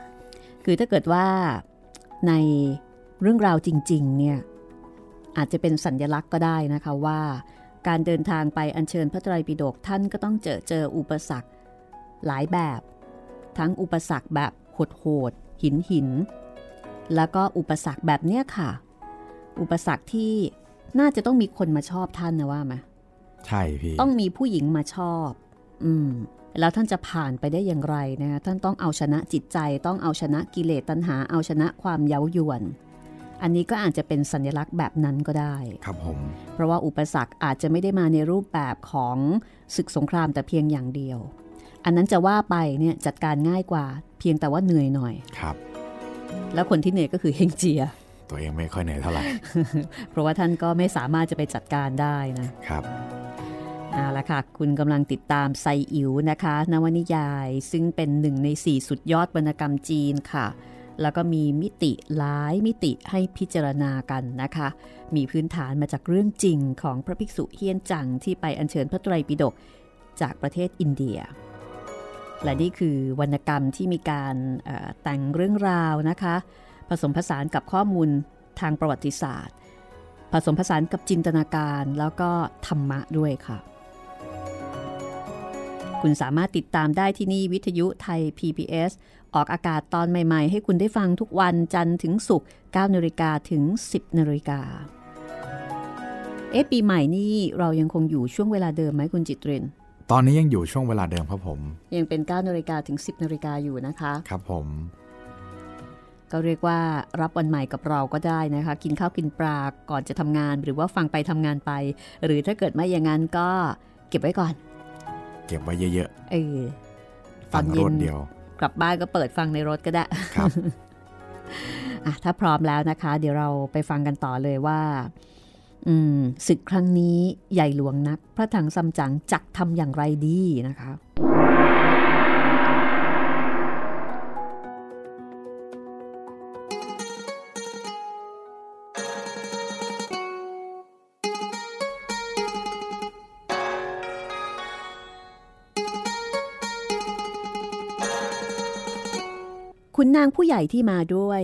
คือถ้าเกิดว่าในเรื่องราวจริง ๆ เนี่ย อาจจะเป็นสัญญลักษณ์ก็ได้นะคะว่า การเดินทางไปอัญเชิญพระไตรปิฎกท่านก็ต้องเจอเจออุปสรรค หลายแบบ ทั้งอุปสรรคแบบโหดๆหินหิน แล้วก็อุปสรรคแบบเนี้ยค่ะ อุปสรรคที่น่าจะต้องมีคนมาชอบท่านนะว่าไหมใช่พี่ต้องมีผู้หญิงมาชอบ อืมแล้วท่านจะผ่านไปได้อย่างไรนะคะท่านต้องเอาชนะจิตใจ ต้องเอาชนะกิเลสตัณหา เอาชนะความเย้ายวน อันนี้ก็อาจจะเป็นสัญลักษณ์แบบนั้นก็ได้ ครับผม เพราะว่าอุปสรรคอาจจะไม่ได้มาในรูปแบบของศึกสงครามแต่เพียงอย่างเดียว อันนั้นจะว่าไปเนี่ยจัดการง่ายกว่า เพียงแต่ว่าเหนื่อยหน่อยครับ แล้วคนที่เหนื่อยก็คือเฮงเจีย ตัวเองไม่ค่อยเหนื่อยเท่าไหร่เพราะว่าท่านก็ไม่สามารถจะไปจัดการได้นะครับเอาละค่ะ คุณกำลังติดตามไซอิ๋วนะคะ นวนิยาย ซึ่งเป็นหนึ่งในสี่สุดยอดวรรณกรรมจีนค่ะ แล้วก็มีมิติหลายมิติให้พิจารณากันนะคะ มีพื้นฐานมาจากเรื่องจริงของพระภิกษุเฮียนจังที่ไปอัญเชิญพระไตรปิฎกจากประเทศอินเดีย และนี่คือวรรณกรรมที่มีการแต่งเรื่องราวนะคะ ผสมผสานกับข้อมูลทางประวัติศาสตร์ ผสมผสานกับจินตนาการแล้วก็ธรรมะด้วยค่ะ คุณสามารถติดตามได้ที่นี่วิทยุไทย PBS ออกอากาศตอนใหม่ๆ ให้คุณได้ฟังทุกวันจันทร์ถึงศุกร์9นาฬิกาถึง 10นาฬิกาเอ๊ะปีใหม่นี่เรายังคงอยู่ช่วงเวลาเดิมไหมคุณจิตเรน ตอนนี้ยังอยู่ช่วงเวลาเดิมครับผม ยังเป็น9นาฬิกาถึง 10นาฬิกาอยู่นะคะ ครับผม ก็เรียกว่ารับวันใหม่กับเราก็ได้นะคะ กินข้าวกินปลาก่อนจะทำงาน หรือว่าฟังไปทำงานไป หรือถ้าเกิดไม่อย่างนั้นก็เก็บไว้ก่อน เก็บไว้เยอะเออๆตอนเย็นฟังรถเดียว กลับบ้านก็เปิดฟังในรถก็ได้ครับอะถ้าพร้อมแล้วนะคะ เดี๋ยวเราไปฟังกันต่อเลยว่าอืม ศึกครั้งนี้ใหญ่หลวงนัก พระถังซัมจั๋งจักทำอย่างไรดีนะคะคุณนางผู้ใหญ่ที่มาด้วย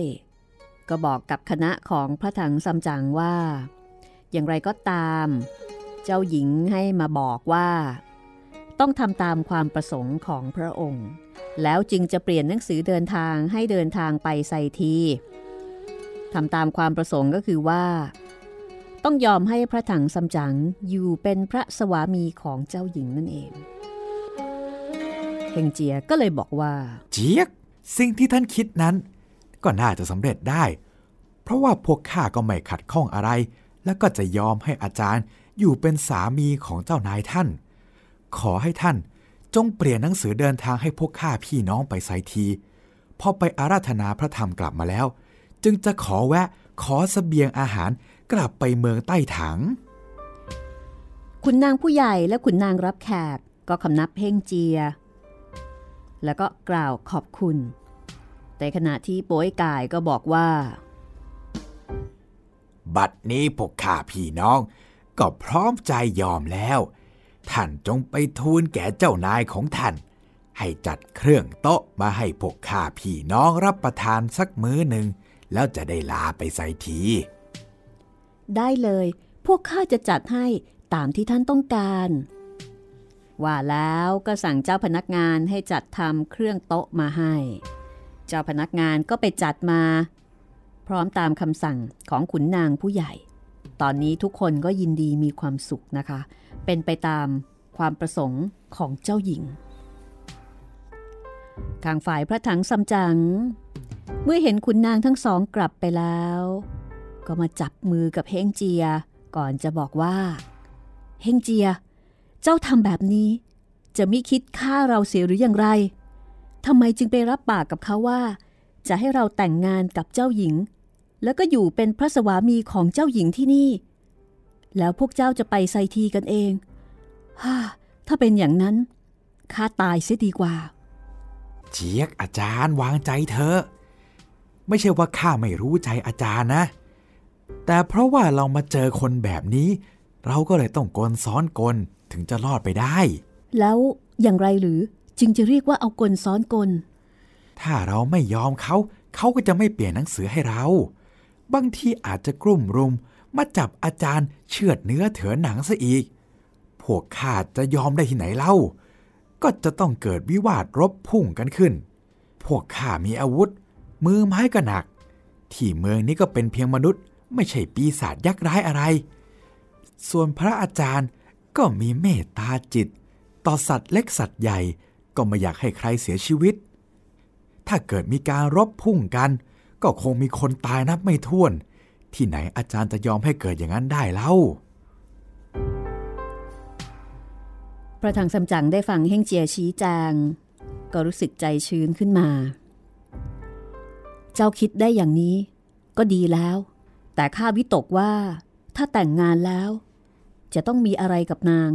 ก็บอกกับคณะของพระถังซัมจั๋งว่า อย่างไรก็ตาม เจ้าหญิงให้มาบอกว่า ต้องทำตามความประสงค์ของพระองค์ แล้วจึงจะเปลี่ยนหนังสือเดินทางให้เดินทางไปไซทีทำตามความประสงค์ก็คือว่า ต้องยอมให้พระถังซัมจั๋งอยู่เป็นพระสวามีของเจ้าหญิงนั่นเองเฮงเจียก็เลยบอกว่า เจี๊ยกสิ่งที่ท่านคิดนั้น ก็น่าจะสำเร็จได้ เพราะว่าพวกข้าก็ไม่ขัดข้องอะไร แล้วก็จะยอมให้อาจารย์อยู่เป็นสามีของเจ้านายท่าน ขอให้ท่านจงเปลี่ยนหนังสือเดินทางให้พวกข้าพี่น้องไปไซที พอไปอาราธนาพระธรรมกลับมาแล้ว จึงจะขอแวะขอสเสบียงอาหารกลับไปเมืองใต้ถัง ขุนนางผู้ใหญ่และขุนนางรับแขกก็คำนับเพ่งเจีย แล้วก็กล่าวขอบคุณ แต่ขณะที่โป้ยกายก็บอกว่า บัดนี้พวกข้าพี่น้อง ก็พร้อมใจยอมแล้ว ท่านจงไปทูลแก่เจ้านายของท่าน ให้จัดเครื่องโต๊ะมาให้พวกข้าพี่น้องรับประทานสักมื้อหนึ่ง แล้วจะได้ลาไปใส่ที ได้เลย พวกข้าจะจัดให้ตามที่ท่านต้องการ ว่าแล้วก็สั่งเจ้าพนักงานให้จัดทำเครื่องโต๊ะมาให้ เจ้าพนักงานก็ไปจัดมา พร้อมตามคำสั่งของขุนนางผู้ใหญ่ ตอนนี้ทุกคนก็ยินดีมีความสุขนะคะ เป็นไปตามความประสงค์ของเจ้าหญิงทางฝ่ายพระถังซัมจั๋งเมื่อเห็นขุนนางทั้งสองกลับไปแล้ว ก็มาจับมือกับเฮงเจีย ก่อนจะบอกว่า เฮงเจีย เจ้าทำแบบนี้ จะไม่คิดฆ่าเราเสียหรืออย่างไรทำไมจึงไปรับปากกับเขาว่า จะให้เราแต่งงานกับเจ้าหญิง แล้วก็อยู่เป็นพระสวามีของเจ้าหญิงที่นี่ แล้วพวกเจ้าจะไปไซทีกันเองฮ่าถ้าเป็นอย่างนั้นข้าตายเสียดีกว่า เจียกอาจารย์วางใจเถอะไม่ใช่ว่าข้าไม่รู้ใจอาจารย์นะ แต่เพราะว่าเรามาเจอคนแบบนี้ เราก็เลยต้องกลซ้อนกลถึงจะรอดไปได้ แล้วอย่างไรหรือจึงจะเรียกว่าเอากลซ้อนกล ถ้าเราไม่ยอมเขา เขาก็จะไม่เปลี่ยนหนังสือให้เรา บางทีอาจจะกลุ่มรุม มาจับอาจารย์เชือดเนื้อเถือหนังซะอีก พวกข้าจะยอมได้ที่ไหนเล่า ก็จะต้องเกิดวิวาทรบพุ่งกันขึ้น พวกข้ามีอาวุธ มือไม้ก็หนัก ที่เมืองนี้ก็เป็นเพียงมนุษย์ ไม่ใช่ปีศาจยักษ์ร้ายอะไร ส่วนพระอาจารย์ก็มีเมตตาจิต ต่อสัตว์เล็กสัตว์ใหญ่ก็ไม่อยากให้ใครเสียชีวิต ถ้าเกิดมีการรบพุ่งกัน ก็คงมีคนตายนับไม่ถ้วน ที่ไหนอาจารย์จะยอมให้เกิดอย่างนั้นได้เล่าพระถังซัมจั๋งได้ฟังเฮงเจียชี้แจง ก็รู้สึกใจชื้นขึ้นมา เจ้าคิดได้อย่างนี้ ก็ดีแล้ว แต่ข้าวิตกว่า ถ้าแต่งงานแล้ว จะต้องมีอะไรกับนาง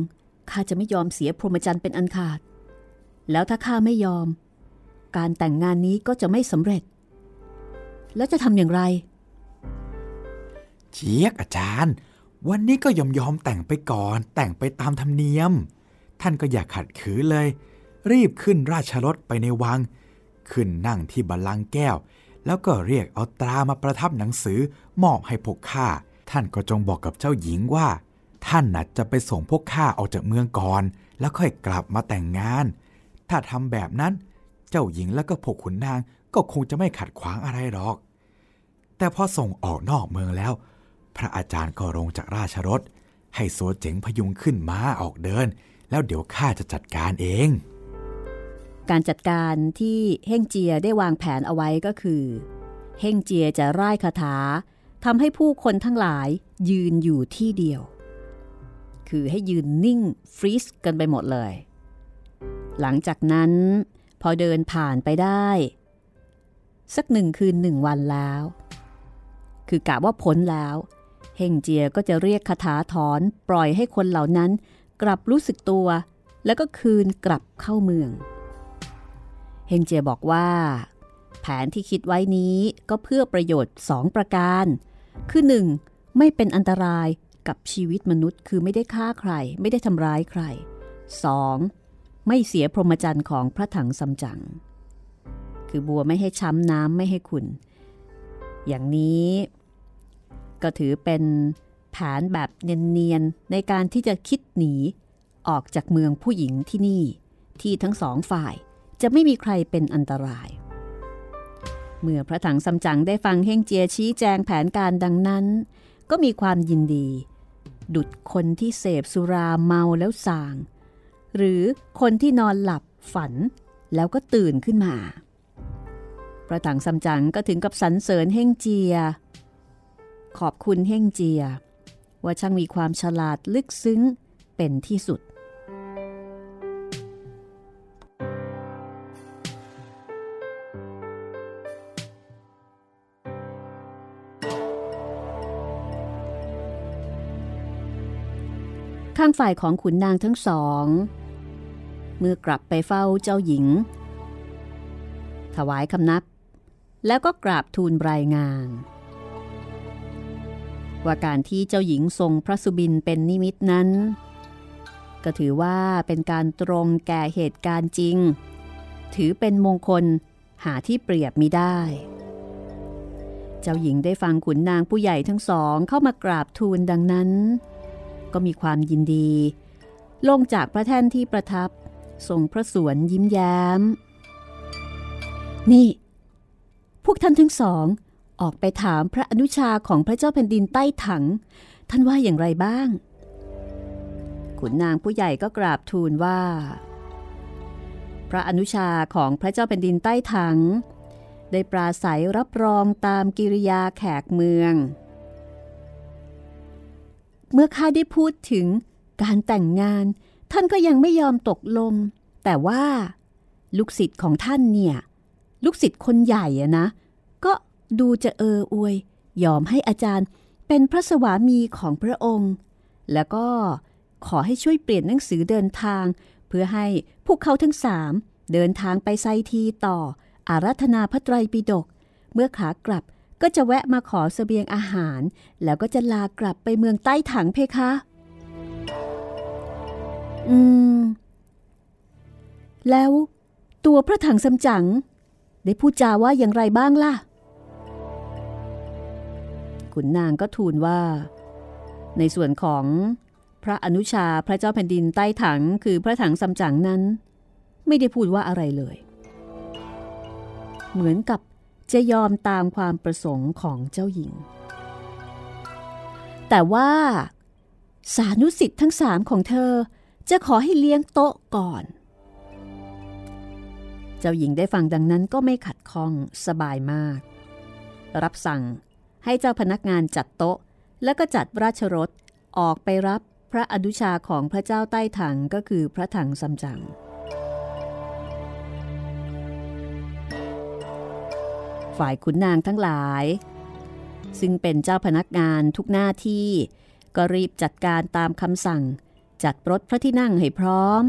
ข้าจะไม่ยอมเสียพรหมจรรย์เป็นอันขาด แล้วถ้าข้าไม่ยอม การแต่งงานนี้ก็จะไม่สำเร็จ แล้วจะทำอย่างไรเชียกอาจารย์ วันนี้ก็ยอมยอมแต่งไปก่อน แต่งไปตามธรรมเนียม ท่านก็อย่าขัดขืนเลย รีบขึ้นราชรถไปในวัง ขึ้นนั่งที่บัลลังก์แก้ว แล้วก็เรียกเอาตรามาประทับหนังสือมอบให้พวกข้า ท่านก็จงบอกกับเจ้าหญิงว่า ท่านน่ะจะไปส่งพวกข้าออกจากเมืองก่อน แล้วค่อยกลับมาแต่งงาน ถ้าทำแบบนั้น เจ้าหญิงแล้วก็พวกขุนนาง ก็คงจะไม่ขัดขวางอะไรหรอก แต่พอส่งออกนอกเมืองแล้ว พระอาจารย์ก็ลงจากราชรถ ให้โซเจ๋งพยุงขึ้นม้าออกเดิน แล้วเดี๋ยวข้าจะจัดการเอง การจัดการที่เฮ่งเจียได้วางแผนเอาไว้ก็คือ เฮ่งเจียจะร่ายคาถาทำให้ผู้คนทั้งหลายยืนอยู่ที่เดียว คือให้ยืนนิ่งฟรีซกันไปหมดเลย หลังจากนั้น พอเดินผ่านไปได้ สักหนึ่งคืนหนึ่งวันแล้ว คือกะว่าพ้นแล้ว เฮงเจียก็จะเรียกคาถาถอนปล่อยให้คนเหล่านั้นกลับรู้สึกตัว แล้วก็คืนกลับเข้าเมือง เฮงเจียบอกว่า แผนที่คิดไว้นี้ก็เพื่อประโยชน์2ประการ คือ 1. ไม่เป็นอันตรายกับชีวิตมนุษย์คือไม่ได้ฆ่าใคร ไม่ได้ทำร้ายใคร 2. ไม่เสียพรหมจรรย์ของพระถังซัมจั๋ง คือบัวไม่ให้ช้ำน้ำไม่ให้ขุนอย่างนี้ก็ถือเป็นแผนแบบเนียนๆ ในการที่จะคิดหนีออกจากเมืองผู้หญิงที่นี่ ที่ทั้งสองฝ่ายจะไม่มีใครเป็นอันตราย เมื่อพระถังซัมจั๋งได้ฟังเฮงเจียชี้แจงแผนการดังนั้น ก็มีความยินดี ดุดคนที่เสพสุราเมาแล้วสาง หรือคนที่นอนหลับฝันแล้วก็ตื่นขึ้นมา พระถังซัมจั๋งก็ถึงกับสรรเสริญเฮงเจีย ขอบคุณเฮงเจีย ว่าช่างมีความฉลาดลึกซึ้งเป็นที่สุด ข้างฝ่ายของขุนนางทั้งสอง เมื่อกลับไปเฝ้าเจ้าหญิง ถวายคำนับ แล้วก็กราบทูลรายงาน ว่าการที่เจ้าหญิงทรงพระสุบินเป็นนิมิตนั้น ก็ถือว่าเป็นการตรงแก่เหตุการณ์จริง ถือเป็นมงคลหาที่เปรียบมิได้ เจ้าหญิงได้ฟังขุนนางผู้ใหญ่ทั้งสองเข้ามากราบทูลดังนั้น ก็มีความยินดี ลงจากพระแท่นที่ประทับทรงพระสวนยิ้มแย้ม นี่ พวกท่านทั้งสอง ออกไปถามพระอนุชาของพระเจ้าแผ่นดินใต้ถัง ท่านว่าอย่างไรบ้าง ขุนนางผู้ใหญ่ก็กราบทูลว่า พระอนุชาของพระเจ้าแผ่นดินใต้ถัง ได้ปราศัยรับรองตามกิริยาแขกเมือง เมื่อข้าได้พูดถึงการแต่งงานท่านก็ยังไม่ยอมตกลง แต่ว่า ลูกศิษย์ของท่านเนี่ย ลูกศิษย์คนใหญ่อะนะ ก็ดูจะเอออวย ยอมให้อาจารย์เป็นพระสวามีของพระองค์ แล้วก็ขอให้ช่วยเปลี่ยนหนังสือเดินทาง เพื่อให้พวกเขาทั้งสามเดินทางไปไซทีต่อ อารัธนาพระไตรปิฎกเมื่อขากลับก็จะแวะมาขอสเสบียงอาหาร แล้วก็จะลากลับไปเมืองใต้ถังเพคะ อืม แล้วตัวพระถังสำจั๋ง ได้พูดจาว่าอย่างไรบ้างล่ะ ขุนนางก็ทูลว่า ในส่วนของพระอนุชาพระเจ้าแผ่นดินใต้ถังคือพระถังสำจั๋งนั้น ไม่ได้พูดว่าอะไรเลย เหมือนกับจะยอมตามความประสงค์ของเจ้าหญิง แต่ว่าสานุสิทธิ์ทั้งสามของเธอจะขอให้เลี้ยงโต๊ะก่อน เจ้าหญิงได้ฟังดังนั้นก็ไม่ขัดข้องสบายมาก รับสั่งให้เจ้าพนักงานจัดโต๊ะ แล้วก็จัดราชรถออกไปรับพระอนุชาของพระเจ้าใต้ถังก็คือพระถังซัมจังฝ่ายขุนนางทั้งหลาย ซึ่งเป็นเจ้าพนักงานทุกหน้าที่ ก็รีบจัดการตามคำสั่ง จัดรถพระที่นั่งให้พร้อม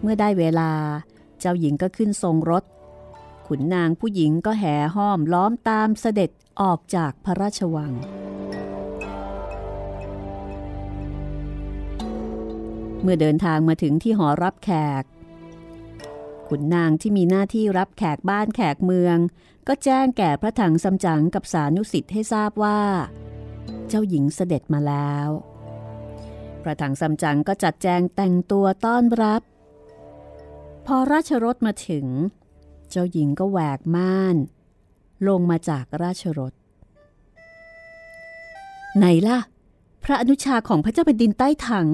เมื่อได้เวลา เจ้าหญิงก็ขึ้นทรงรถ ขุนนางผู้หญิงก็แห่ห้อมล้อมตามเสด็จออกจากพระราชวัง เมื่อเดินทางมาถึงที่หอรับแขก ขุนนางที่มีหน้าที่รับแขกบ้านแขกเมือง ก็แจ้งแก่พระถังสำจั๋งกับสานุสิทธิ์ให้ทราบว่า เจ้าหญิงเสด็จมาแล้ว พระถังสำจั๋งก็จัดแจงแต่งตัวต้อนรับ พอราชรถมาถึง เจ้าหญิงก็แหวกม่าน ลงมาจากราชรถ ไหนล่ะ พระอนุชาของพระเจ้าแผ่นดินใต้ถัง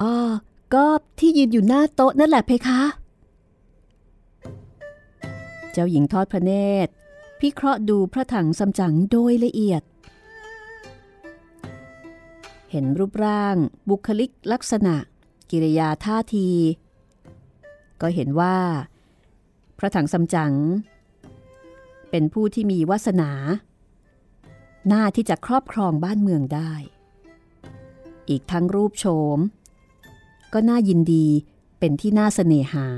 อ๋อก็ที่ยืนอยู่หน้าโต๊ะนั่นแหละเพคะ เจ้าหญิงทอดพระเนตร พิเคราะห์ดูพระถังซัมจั๋งโดยละเอียด เห็นรูปร่างบุคลิกลักษณะ กิริยาท่าที ก็เห็นว่า พระถังซัมจั๋งเป็นผู้ที่มีวาสนา หน้าที่จะครอบครองบ้านเมืองได้ อีกทั้งรูปโฉม ก็น่ายินดีเป็นที่น่าเสน่หา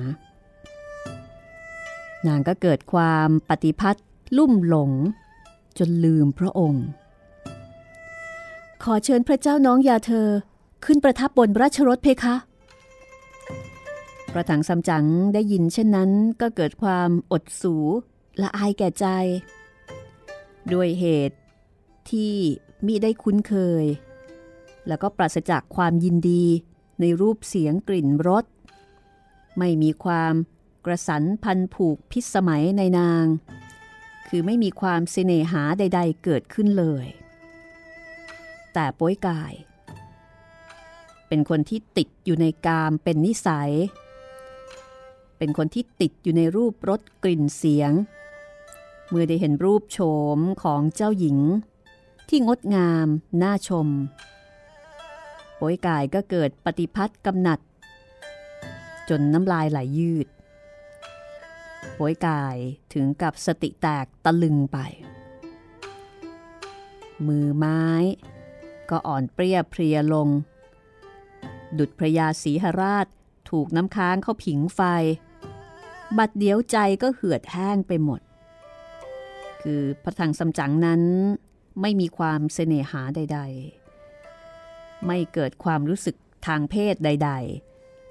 นางก็เกิดความปฏิพัทธ์ลุ่มหลง จนลืมพระองค์ ขอเชิญพระเจ้าน้องยาเธอ ขึ้นประทับบนราชรถเพคะ พระถังซัมจั๋งได้ยินเช่นนั้นก็เกิดความอดสูละอายแก่ใจ ด้วยเหตุที่มิได้คุ้นเคย แล้วก็ปราศจากความยินดีในรูปเสียงกลิ่นรสไม่มีความกระสันพันผูกพิษสมัยในนาง คือไม่มีความเสน่หาใด ๆ เกิดขึ้นเลย แต่ป้อยกาย เป็นคนที่ติดอยู่ในกามเป็นนิสัย เป็นคนที่ติดอยู่ในรูปรสกลิ่นเสียง เมื่อได้เห็นรูปโฉมของเจ้าหญิง ที่งดงามน่าชมป้อยกายก็เกิดปฏิพัทธ์กำหนัด จนน้ำลายไหลยยืดป้อยกายถึงกับสติแตกตะลึงไป มือไม้ ก็อ่อนเปรี้ยเพรียลง ดุดพระยาศรีหราช ถูกน้ำค้างเข้าผิงไฟ บัดเดียวใจก็เหือดแห้งไปหมด คือพระทังสำจังนั้น ไม่มีความเสน่หาใด ๆ ไม่เกิดความรู้สึกทางเพศใด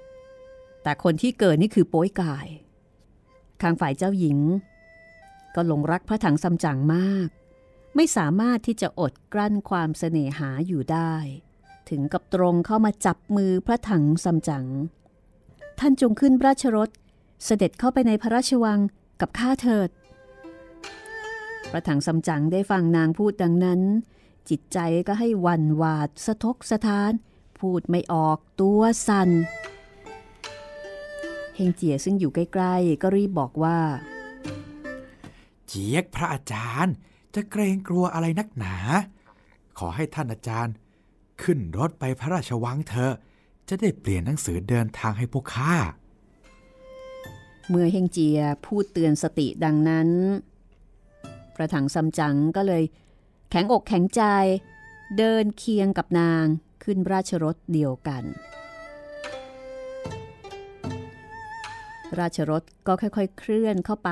ๆ แต่คนที่เกิดนี่คือโป้ยกายข้างฝ่ายเจ้าหญิง ก็หลงรักพระถังซัมจั๋งมาก ไม่สามารถที่จะอดกลั้นความเสน่หาอยู่ได้ ถึงกับตรงเข้ามาจับมือพระถังซัมจั๋งท่านจงขึ้นราชรถ เสด็จเข้าไปในพระราชวังกับข้าเถิด พระถังซัมจั๋งได้ฟังนางพูดดังนั้น จิตใจก็ให้วันวาดสะทกสะท้าน พูดไม่ออกตัวสัน่นเฮงเจียซึ่งอยู่ใกล้ๆ ก็รีบบอกว่า เจียกพระอาจารย์จะเกรงกลัวอะไรนักหนา ขอให้ท่านอาจารย์ ขึ้นรถไปพระราชวังเถอะจะได้เปลี่ยนหนังสือเดินทางให้พวกข้า เมื่อเฮงเจียพูดเตือนสติดังนั้น พระถังซัมจั๋งก็เลย แข็งอกแข็งใจ เดินเคียงกับนางขึ้นราชรถเดียวกัน ราชรถก็ค่อยๆเคลื่อนเข้าไป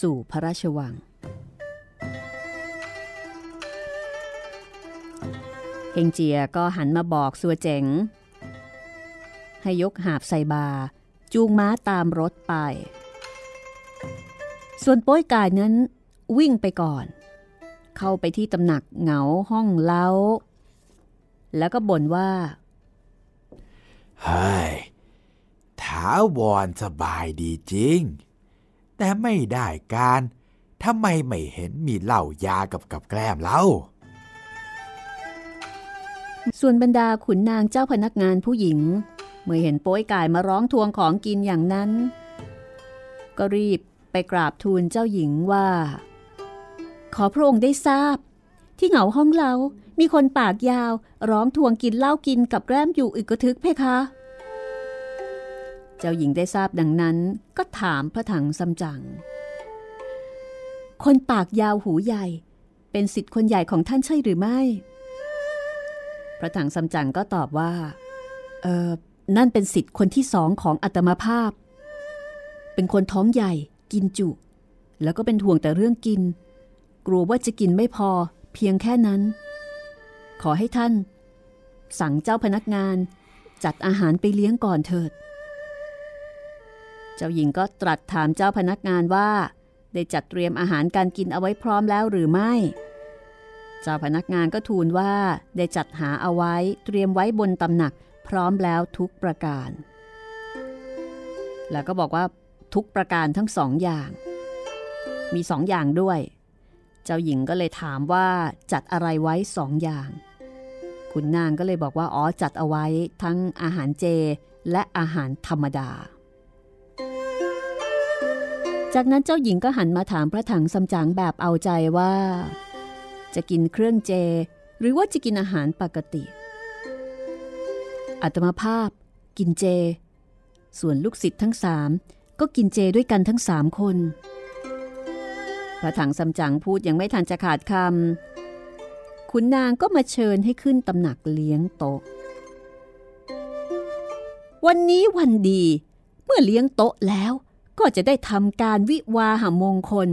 สู่พระราชวัง ฮงเจียก็หันมาบอกสัวเจ๋ง ให้ยกหาบใส่บา จูงม้าตามรถไป ส่วนโป้ยกายนั้นวิ่งไปก่อน เข้าไปที่ตำหนักเหงาห้องเล้า แล้วก็บ่นว่าเฮ้ยถาวรสบายดีจริง แต่ไม่ได้การทำไมไม่เห็นมีเหล้ายากับกับแกล้มเล่า ส่วนบรรดาขุนนางเจ้าพนักงานผู้หญิง เมื่อเห็นโป้ยกายมาร้องทวงของกินอย่างนั้น ก็รีบไปกราบทูลเจ้าหญิงว่า ขอพระองค์ได้ทราบ ที่เหงาห้องเรา มีคนปากยาว ร้องทวงกินเหล้ากินกับแกล้มอยู่อึกกระทึกเพคะ เจ้าหญิงได้ทราบดังนั้นก็ถามพระถังซัมจั๋งคนปากยาวหูใหญ่ เป็นสิทธิ์คนใหญ่ของท่านใช่หรือไม่ พระถังซัมจั๋งก็ตอบว่า เออนั่นเป็นสิทธิ์คนที่สองของอัตมาภาพ เป็นคนท้องใหญ่กินจุ แล้วก็เป็นห่วงแต่เรื่องกิน กลัวว่าจะกินไม่พอเพียงแค่นั้น ขอให้ท่าน สั่งเจ้าพนักงาน จัดอาหารไปเลี้ยงก่อนเถิด เจ้าหญิงก็ตรัสถามเจ้าพนักงานว่า ได้จัดเตรียมอาหารการกินเอาไว้พร้อมแล้วหรือไม่ เจ้าพนักงานก็ทูลว่าได้จัดหาเอาไว้เตรียมไว้บนตำหนักพร้อมแล้วทุกประการ แล้วก็บอกว่าทุกประการทั้งสองอย่าง มีสองอย่างด้วย เจ้าหญิงก็เลยถามว่าจัดอะไรไว้สองอย่าง คุณนางก็เลยบอกว่าอ๋อจัดเอาไว้ทั้งอาหารเจและอาหารธรรมดา จากนั้นเจ้าหญิงก็หันมาถามพระถังซัมจั๋งแบบเอาใจว่า จะกินเครื่องเจ หรือว่าจะกินอาหารปกติ อัตมาภาพกินเจ ส่วนลูกศิษย์ทั้งสามก็กินเจด้วยกันทั้งสามคนพระถังซัมจั๋งพูดยังไม่ทันจะขาดคำขุนนางก็มาเชิญให้ขึ้นตำหนักเลี้ยงโต๊ะ วันนี้วันดี เมื่อเลี้ยงโต๊ะแล้วก็จะได้ทำการวิวาหามงคล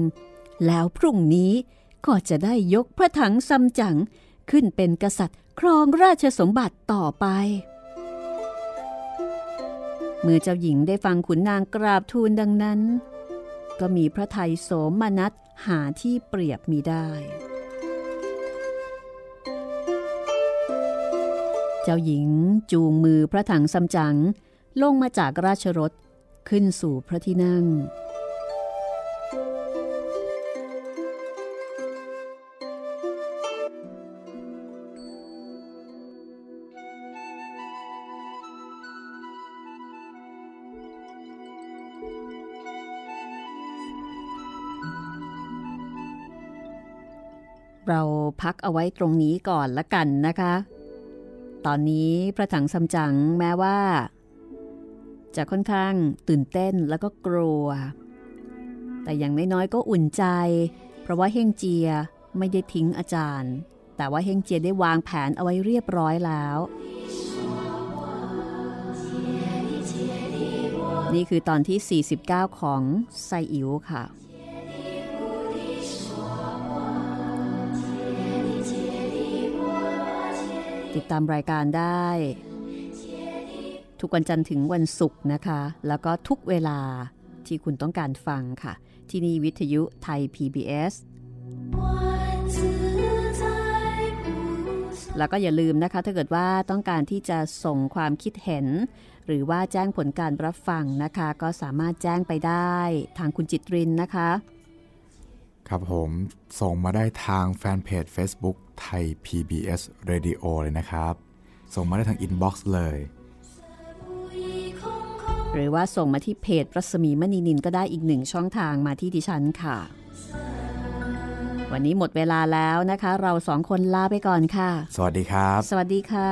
แล้วพรุ่งนี้ ก็จะได้ยกพระถังซัมจั๋งขึ้นเป็นกษัตริย์ครองราชสมบัติต่อไป เมื่อเจ้าหญิงได้ฟังขุนนางกราบทูลดังนั้น ก็มีพระไทยโสมนัสหาที่เปรียบมีได้ เจ้าหญิงจูงมือพระถังซัมจั๋งลงมาจากราชรถขึ้นสู่พระที่นั่ง เราพักเอาไว้ตรงนี้ก่อนละกันนะคะ ตอนนี้พระถังซัมจั๋งแม้ว่า จะค่อนข้างตื่นเต้นแล้วก็กลัว แต่อย่างน้อยๆก็อุ่นใจ เพราะว่าเฮงเจียไม่ได้ทิ้งอาจารย์ แต่ว่าเฮงเจียได้วางแผนเอาไว้เรียบร้อยแล้ว นี่คือตอนที่ 49 ของไซอิ๋วค่ะ ติดตามรายการได้ ทุกวันจันทร์ถึงวันศุกร์นะคะ แล้วก็ทุกเวลาที่คุณต้องการฟังค่ะ ที่นี่วิทยุไทย PBS แล้วก็อย่าลืมนะคะ ถ้าเกิดว่าต้องการที่จะส่งความคิดเห็น หรือว่าแจ้งผลการรับฟังนะคะ ก็สามารถแจ้งไปได้ทางคุณจิตรินนะคะ ครับผมส่งมาได้ทางแฟนเพจ Facebook Thai PBS Radio เลยนะครับ ส่งมาได้ทาง inbox เลย หรือว่าส่งมาที่เพจรัศมีมณีนินก็ได้อีกหนึ่งช่องทางมาที่ดิฉันค่ะ วันนี้หมดเวลาแล้วนะคะ เราสองคนลาไปก่อนค่ะ สวัสดีครับ สวัสดีค่ะ